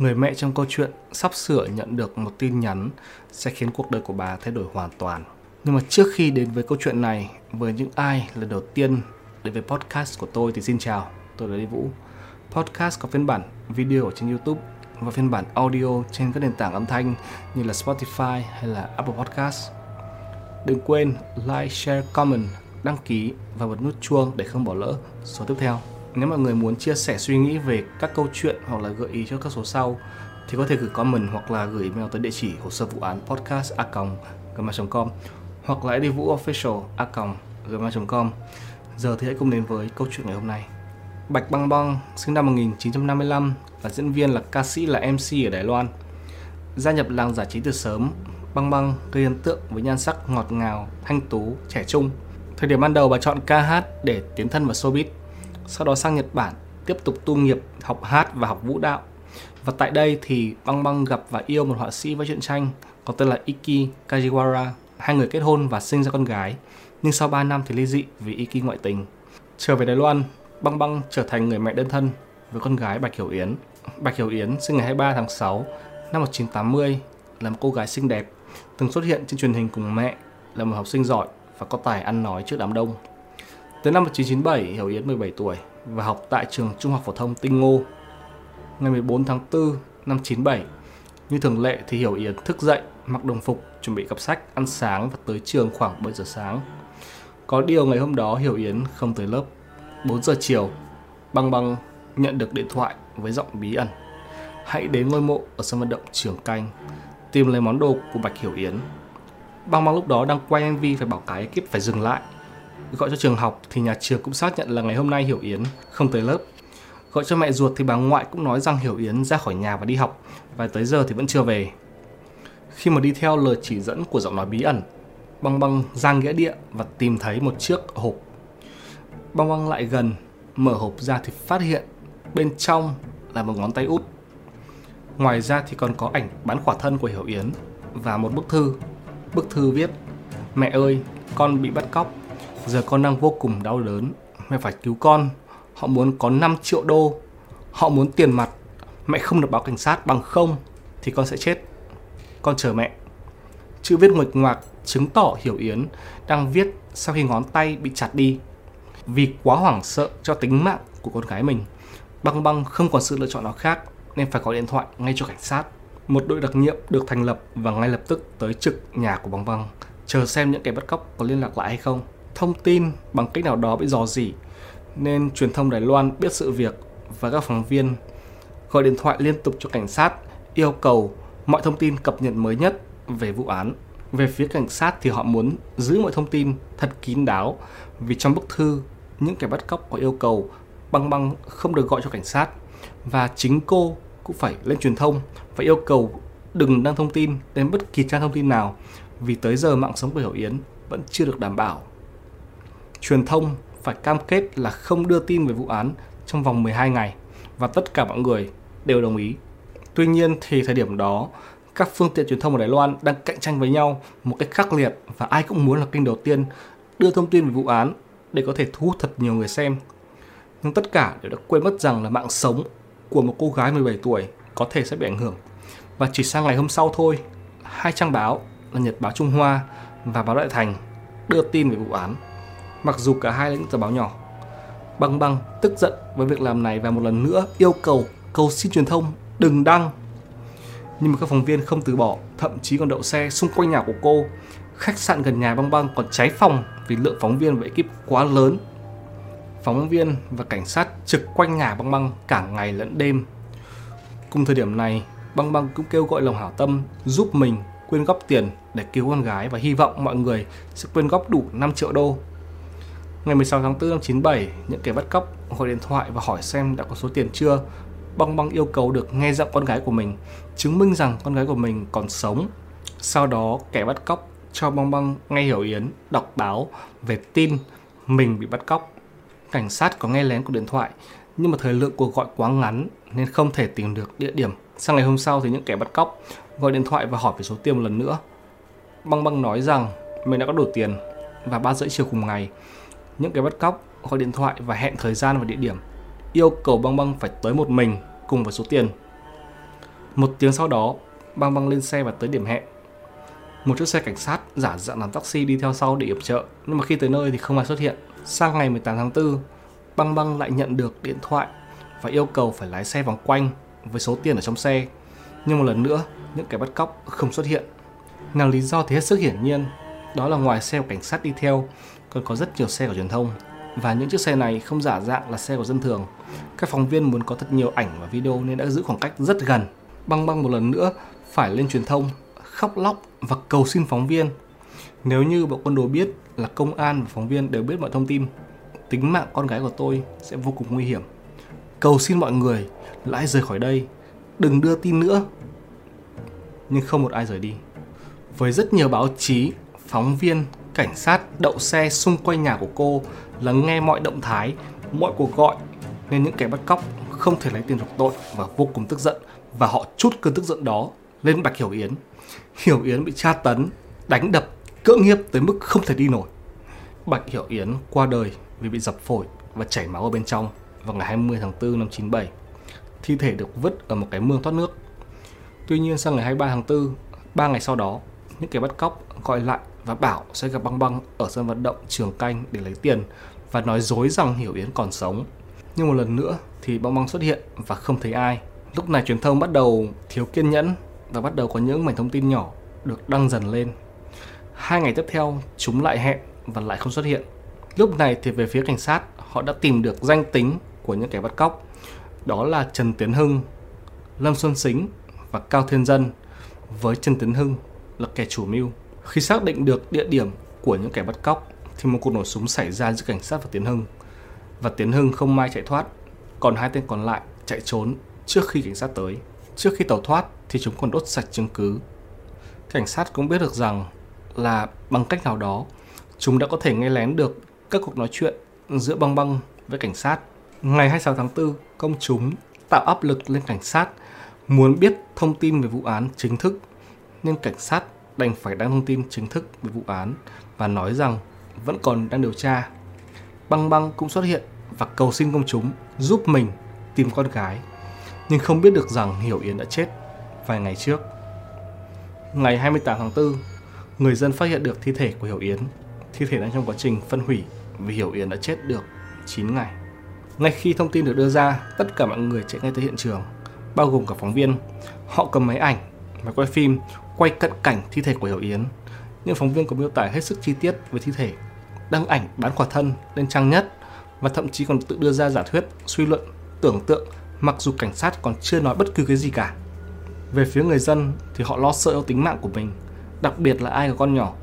Người mẹ trong câu chuyện sắp sửa nhận được một tin nhắn sẽ khiến cuộc đời của bà thay đổi hoàn toàn. Nhưng mà trước khi đến với câu chuyện này, với những ai lần đầu tiên đến với podcast của tôi thì xin chào, tôi là Lê Vũ. Podcast có phiên bản video ở trên YouTube và phiên bản audio trên các nền tảng âm thanh như là Spotify hay là Apple Podcast. Đừng quên like, share, comment, đăng ký và bật nút chuông để không bỏ lỡ số tiếp theo. Nếu mọi người muốn chia sẻ suy nghĩ về các câu chuyện hoặc là gợi ý cho các số sau thì có thể gửi comment hoặc là gửi email tới địa chỉ hồ sơ vụ án podcast a gmail.com hoặc là đi vũ official a gmail.com Giờ thì hãy cùng đến với câu chuyện ngày hôm nay. Bạch Băng Băng sinh năm 1955 là diễn viên là ca sĩ là MC ở Đài Loan. Gia nhập làng giải trí từ sớm, Băng Băng gây ấn tượng với nhan sắc ngọt ngào, thanh tú, trẻ trung. Thời điểm ban đầu bà chọn ca hát để tiến thân vào showbiz sau đó sang Nhật Bản tiếp tục tu nghiệp học hát và học vũ đạo. Và tại đây thì Băng Băng gặp và yêu một họa sĩ vẽ truyện tranh có tên là Iki Kajiwara. Hai người kết hôn và sinh ra con gái, nhưng sau 3 năm thì ly dị vì Iki ngoại tình. Trở về Đài Loan, Băng Băng trở thành người mẹ đơn thân với con gái Bạch Hiểu Yến. Bạch Hiểu Yến sinh ngày 23 tháng 6 năm 1980 là một cô gái xinh đẹp, từng xuất hiện trên truyền hình cùng mẹ, là một học sinh giỏi và có tài ăn nói trước đám đông. Tới năm 1997, Hiểu Yến 17 tuổi và học tại trường Trung học phổ thông Tinh Ngô. Ngày 14 tháng 4 năm 97, như thường lệ thì Hiểu Yến thức dậy, mặc đồng phục, chuẩn bị cặp sách, ăn sáng và tới trường khoảng 7 giờ sáng. Có điều ngày hôm đó Hiểu Yến không tới lớp. 4 giờ chiều, Băng Băng nhận được điện thoại với giọng bí ẩn. Hãy đến ngôi mộ ở sân vận động Trường Canh, tìm lấy món đồ của Bạch Hiểu Yến. Băng Băng lúc đó đang quay MV phải bảo cái ekip phải dừng lại Gọi cho trường học thì nhà trường cũng xác nhận là ngày hôm nay Hiểu Yến không tới lớp. Gọi cho mẹ ruột thì bà ngoại cũng nói rằng Hiểu Yến ra khỏi nhà và đi học và tới giờ thì vẫn chưa về. Khi mà đi theo lời chỉ dẫn của giọng nói bí ẩn, băng băng ra nghĩa địa và tìm thấy một chiếc hộp. Băng băng lại gần, mở hộp ra thì phát hiện bên trong là một ngón tay út. Ngoài ra thì còn có ảnh bán khỏa thân của Hiểu Yến và một bức thư. Bức thư viết Mẹ ơi, con bị bắt cóc Giờ con đang vô cùng đau đớn. Mẹ phải cứu con. Họ muốn có 5 triệu đô. Họ muốn tiền mặt. Mẹ không được báo cảnh sát bằng không thì con sẽ chết. Con chờ mẹ. Chữ viết nguệch ngoạc chứng tỏ Hiểu Yến đang viết sau khi ngón tay bị chặt đi. Vì quá hoảng sợ cho tính mạng của con gái mình, Băng Băng không còn sự lựa chọn nào khác nên phải gọi điện thoại ngay cho cảnh sát. Một đội đặc nhiệm được thành lập và ngay lập tức tới trực nhà của Băng Băng, chờ xem những kẻ bắt cóc có liên lạc lại hay không thông tin bằng cách nào đó bị dò dỉ, nên truyền thông Đài Loan biết sự việc và các phóng viên gọi điện thoại liên tục cho cảnh sát yêu cầu mọi thông tin cập nhật mới nhất về vụ án. Về phía cảnh sát thì họ muốn giữ mọi thông tin thật kín đáo, vì trong bức thư, những kẻ bắt cóc có yêu cầu băng băng không được gọi cho cảnh sát và chính cô cũng phải lên truyền thông và yêu cầu đừng đăng thông tin đến bất kỳ trang thông tin nào, vì tới giờ mạng sống của Hiểu Yến vẫn chưa được đảm bảo truyền thông phải cam kết là không đưa tin về vụ án trong vòng 12 ngày và tất cả mọi người đều đồng ý. Tuy nhiên thì thời điểm đó, các phương tiện truyền thông ở Đài Loan đang cạnh tranh với nhau một cách khắc liệt và ai cũng muốn là kênh đầu tiên đưa thông tin về vụ án để có thể thu hút thật nhiều người xem. Nhưng tất cả đều đã quên mất rằng là mạng sống của một cô gái 17 tuổi có thể sẽ bị ảnh hưởng. Và chỉ sang ngày hôm sau thôi, hai trang báo là Nhật báo Trung Hoa và báo Đại Thành đưa tin về vụ án mặc dù cả hai là những tờ báo nhỏ. Băng băng tức giận với việc làm này và một lần nữa yêu cầu cầu xin truyền thông đừng đăng. Nhưng mà các phóng viên không từ bỏ, thậm chí còn đậu xe xung quanh nhà của cô. Khách sạn gần nhà băng băng còn cháy phòng vì lượng phóng viên và ekip quá lớn. Phóng viên và cảnh sát trực quanh nhà băng băng cả ngày lẫn đêm. Cùng thời điểm này, băng băng cũng kêu gọi lòng hảo tâm giúp mình quyên góp tiền để cứu con gái và hy vọng mọi người sẽ quyên góp đủ 5 triệu đô Ngày 16 tháng 4 năm 97, những kẻ bắt cóc gọi điện thoại và hỏi xem đã có số tiền chưa. Băng băng yêu cầu được nghe giọng con gái của mình, chứng minh rằng con gái của mình còn sống. Sau đó, kẻ bắt cóc cho băng băng nghe hiểu Yến đọc báo về tin mình bị bắt cóc. Cảnh sát có nghe lén cuộc điện thoại, nhưng mà thời lượng cuộc gọi quá ngắn nên không thể tìm được địa điểm. Sang ngày hôm sau thì những kẻ bắt cóc gọi điện thoại và hỏi về số tiền một lần nữa. Băng băng nói rằng mình đã có đủ tiền và 3 rưỡi chiều cùng ngày những cái bắt cóc gọi điện thoại và hẹn thời gian và địa điểm yêu cầu băng băng phải tới một mình cùng với số tiền Một tiếng sau đó, băng băng lên xe và tới điểm hẹn. Một chiếc xe cảnh sát giả dạng làm taxi đi theo sau để yểm trợ, nhưng mà khi tới nơi thì không ai xuất hiện. Sang ngày 18 tháng 4, băng băng lại nhận được điện thoại và yêu cầu phải lái xe vòng quanh với số tiền ở trong xe. Nhưng một lần nữa, những kẻ bắt cóc không xuất hiện. Nào lý do thì hết sức hiển nhiên, đó là ngoài xe của cảnh sát đi theo, còn có rất nhiều xe của truyền thông. Và những chiếc xe này không giả dạng là xe của dân thường. Các phóng viên muốn có thật nhiều ảnh và video nên đã giữ khoảng cách rất gần. Băng băng một lần nữa phải lên truyền thông, khóc lóc và cầu xin phóng viên. Nếu như bọn quân đồ biết là công an và phóng viên đều biết mọi thông tin, tính mạng con gái của tôi sẽ vô cùng nguy hiểm. Cầu xin mọi người là hãy rời khỏi đây, đừng đưa tin nữa. Nhưng không một ai rời đi. Với rất nhiều báo chí, phóng viên, cảnh sát đậu xe xung quanh nhà của cô lắng nghe mọi động thái, mọi cuộc gọi nên những kẻ bắt cóc không thể lấy tiền chuộc tội và vô cùng tức giận và họ chút cơn tức giận đó lên Bạch Hiểu Yến. Hiểu Yến bị tra tấn, đánh đập, cưỡng hiếp tới mức không thể đi nổi. Bạch Hiểu Yến qua đời vì bị dập phổi và chảy máu ở bên trong vào ngày 20 tháng 4 năm 97. Thi thể được vứt ở một cái mương thoát nước. Tuy nhiên sang ngày 23 tháng 4, 3 ngày sau đó, những kẻ bắt cóc gọi lại và bảo sẽ gặp băng băng ở sân vận động Trường Canh để lấy tiền và nói dối rằng Hiểu Yến còn sống. Nhưng một lần nữa thì băng băng xuất hiện và không thấy ai. Lúc này truyền thông bắt đầu thiếu kiên nhẫn và bắt đầu có những mảnh thông tin nhỏ được đăng dần lên. Hai ngày tiếp theo, chúng lại hẹn và lại không xuất hiện. Lúc này thì về phía cảnh sát, họ đã tìm được danh tính của những kẻ bắt cóc. Đó là Trần Tiến Hưng, Lâm Xuân Sính và Cao Thiên Dân với Trần Tiến Hưng là kẻ chủ mưu. Khi xác định được địa điểm của những kẻ bắt cóc thì một cuộc nổ súng xảy ra giữa cảnh sát và Tiến Hưng. Và Tiến Hưng không may chạy thoát, còn hai tên còn lại chạy trốn trước khi cảnh sát tới. Trước khi tàu thoát thì chúng còn đốt sạch chứng cứ. Cảnh sát cũng biết được rằng là bằng cách nào đó chúng đã có thể nghe lén được các cuộc nói chuyện giữa băng băng với cảnh sát. Ngày 26 tháng 4, công chúng tạo áp lực lên cảnh sát muốn biết thông tin về vụ án chính thức nên cảnh sát đành phải đăng thông tin chính thức về vụ án và nói rằng vẫn còn đang điều tra. Băng băng cũng xuất hiện và cầu xin công chúng giúp mình tìm con gái nhưng không biết được rằng Hiểu Yến đã chết vài ngày trước. Ngày 28 tháng 4, người dân phát hiện được thi thể của Hiểu Yến. Thi thể đang trong quá trình phân hủy vì Hiểu Yến đã chết được 9 ngày. Ngay khi thông tin được đưa ra, tất cả mọi người chạy ngay tới hiện trường, bao gồm cả phóng viên. Họ cầm máy ảnh và quay phim, quay cận cảnh thi thể của Hiểu Yến. Những phóng viên có miêu tả hết sức chi tiết về thi thể, đăng ảnh bán khỏa thân lên trang nhất và thậm chí còn tự đưa ra giả thuyết, suy luận, tưởng tượng mặc dù cảnh sát còn chưa nói bất cứ cái gì cả. Về phía người dân thì họ lo sợ tính mạng của mình, đặc biệt là ai có con nhỏ.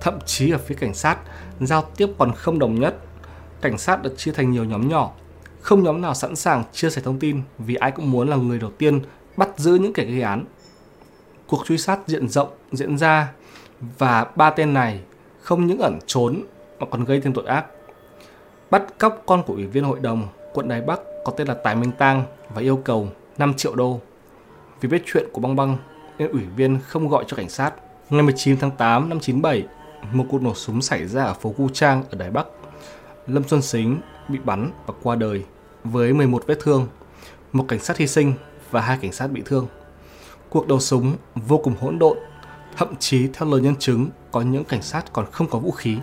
Thậm chí ở phía cảnh sát, giao tiếp còn không đồng nhất. Cảnh sát được chia thành nhiều nhóm nhỏ, không nhóm nào sẵn sàng chia sẻ thông tin vì ai cũng muốn là người đầu tiên bắt giữ những kẻ gây án. Cuộc truy sát diện rộng diễn ra và ba tên này không những ẩn trốn mà còn gây thêm tội ác. Bắt cóc con của ủy viên hội đồng quận Đài Bắc có tên là Tài Minh Tang và yêu cầu 5 triệu đô. Vì biết chuyện của băng băng nên ủy viên không gọi cho cảnh sát. Ngày 19 tháng 8 năm 97, một cuộc nổ súng xảy ra ở phố Gu Trang ở Đài Bắc. Lâm Xuân Sính bị bắn và qua đời với 11 vết thương, một cảnh sát hy sinh và hai cảnh sát bị thương. Cuộc đấu súng vô cùng hỗn độn, thậm chí theo lời nhân chứng có những cảnh sát còn không có vũ khí.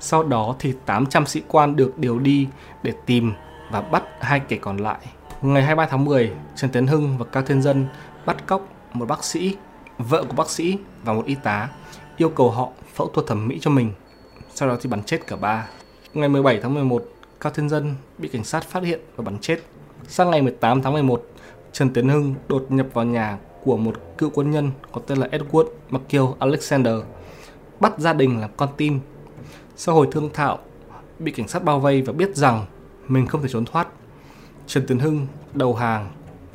Sau đó thì 800 sĩ quan được điều đi để tìm và bắt hai kẻ còn lại. Ngày 23 tháng 10, Trần Tiến Hưng và Cao Thiên Dân bắt cóc một bác sĩ, vợ của bác sĩ và một y tá, yêu cầu họ phẫu thuật thẩm mỹ cho mình. Sau đó thì bắn chết cả ba. Ngày 17 tháng 11, Cao Thiên Dân bị cảnh sát phát hiện và bắn chết. Sang ngày 18 tháng 11, Trần Tiến Hưng đột nhập vào nhà của một cựu quân nhân có tên là Edward McKill Alexander, bắt gia đình làm con tin. Sau hồi thương thảo, bị cảnh sát bao vây và biết rằng mình không thể trốn thoát. Trần Tiến Hưng đầu hàng,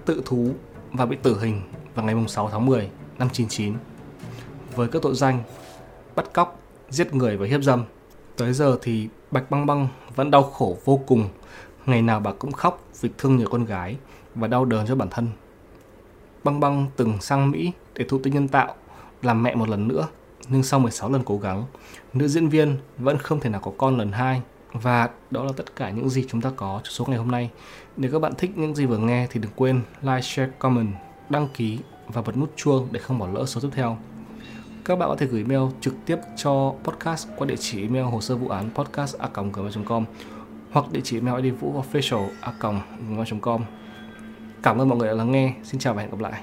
tự thú và bị tử hình vào ngày 6 tháng 10 năm 99 với các tội danh bắt cóc, giết người và hiếp dâm. Tới giờ thì Bạch Băng Băng vẫn đau khổ vô cùng. Ngày nào bà cũng khóc vì thương nhớ con gái và đau đớn cho bản thân băng băng từng sang Mỹ để thụ tinh nhân tạo, làm mẹ một lần nữa. Nhưng sau 16 lần cố gắng, nữ diễn viên vẫn không thể nào có con lần hai. Và đó là tất cả những gì chúng ta có cho số ngày hôm nay. Nếu các bạn thích những gì vừa nghe thì đừng quên like, share, comment, đăng ký và bật nút chuông để không bỏ lỡ số tiếp theo. Các bạn có thể gửi mail trực tiếp cho podcast qua địa chỉ email hồ sơ vụ án podcast a gmail com hoặc địa chỉ email idvũofficial a gmail com Cảm ơn mọi người đã lắng nghe. Xin chào và hẹn gặp lại.